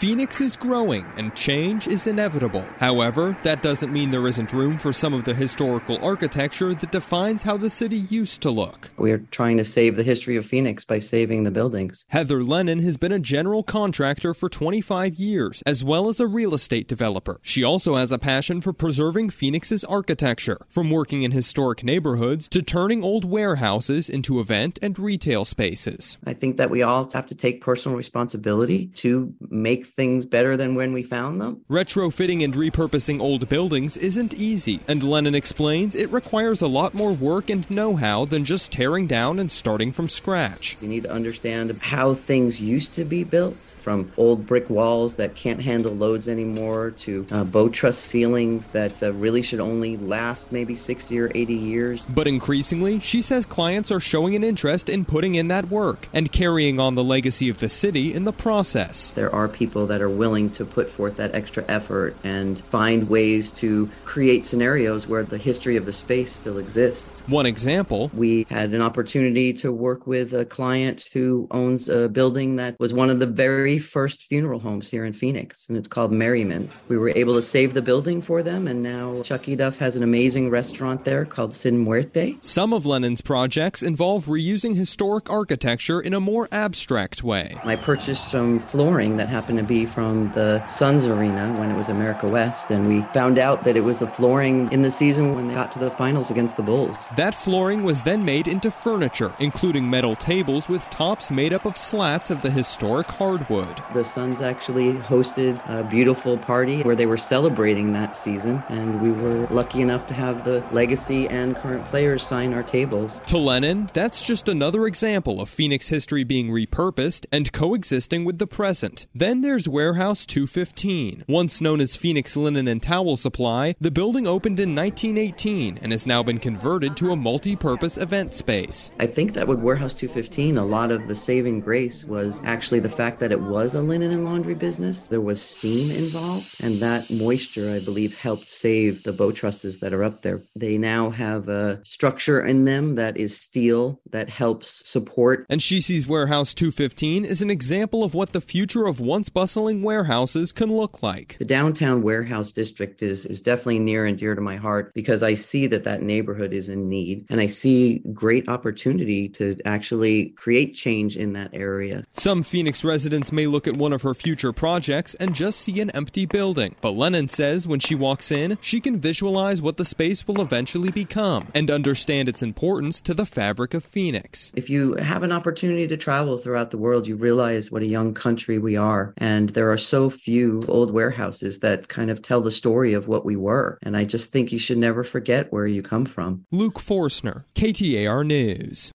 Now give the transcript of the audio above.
Phoenix is growing and change is inevitable. However, that doesn't mean there isn't room for some of the historical architecture that defines how the city used to look. We're trying to save the history of Phoenix by saving the buildings. Heather Lennon has been a general contractor for 25 years, as well as a real estate developer. She also has a passion for preserving Phoenix's architecture, from working in historic neighborhoods to turning old warehouses into event and retail spaces. I think that we all have to take personal responsibility to make things better than when we found them. Retrofitting and repurposing old buildings isn't easy, and Lennon explains it requires a lot more work and know how than just tearing down and starting from scratch. You need to understand how things used to be built from old brick walls that can't handle loads anymore to uh, bow truss ceilings that uh, really should only last maybe 60 or 80 years. But increasingly, she says clients are showing an interest in putting in that work and carrying on the legacy of the city in the process. There are people that are willing to put forth that extra effort and find ways to create scenarios where the history of the space still exists. One example we had an opportunity to work with a client who owns a building that was one of the very first funeral homes here in Phoenix, and it's called Merriman's. We were able to save the building for them, and now Chucky Duff has an amazing restaurant there called Sin Muerte. Some of Lennon's projects involve reusing historic architecture in a more abstract way. I purchased some flooring that happened to be from the Suns Arena when it was America West, and we found out that it was the flooring in the season when they got to the finals against the Bulls. That flooring was then made into furniture, including metal tables with tops made up of slats of the historic hardwood. The Suns actually hosted a beautiful party where they were celebrating that season, and we were lucky enough to have the legacy and current players sign our tables. To Lennon, that's just another example of Phoenix history being repurposed and coexisting with the present. Then there's Warehouse 215. Once known as Phoenix Linen and Towel Supply, the building opened in 1918 and has now been converted to a multi purpose event space. I think that with Warehouse 215, a lot of the saving grace was actually the fact that it was a linen and laundry business. There was steam involved, and that moisture, I believe, helped save the bow trusses that are up there. They now have a structure in them that is steel that helps support. And she sees Warehouse 215 is an example of what the future of once bustling warehouses can look like. The downtown warehouse district is, is definitely near and dear to my heart because I see that that neighborhood is in need and I see great opportunity to actually create change in that area. Some Phoenix residents may look at one of her future projects and just see an empty building. But Lennon says when she walks in, she can visualize what the space will eventually become and understand its importance to the fabric of Phoenix. If you have an opportunity to travel throughout the world, you realize what a young country we are. And there are so few old warehouses that kind of tell the story of what we were. And I just think you should never forget where you come from. Luke Forstner, KTAR News.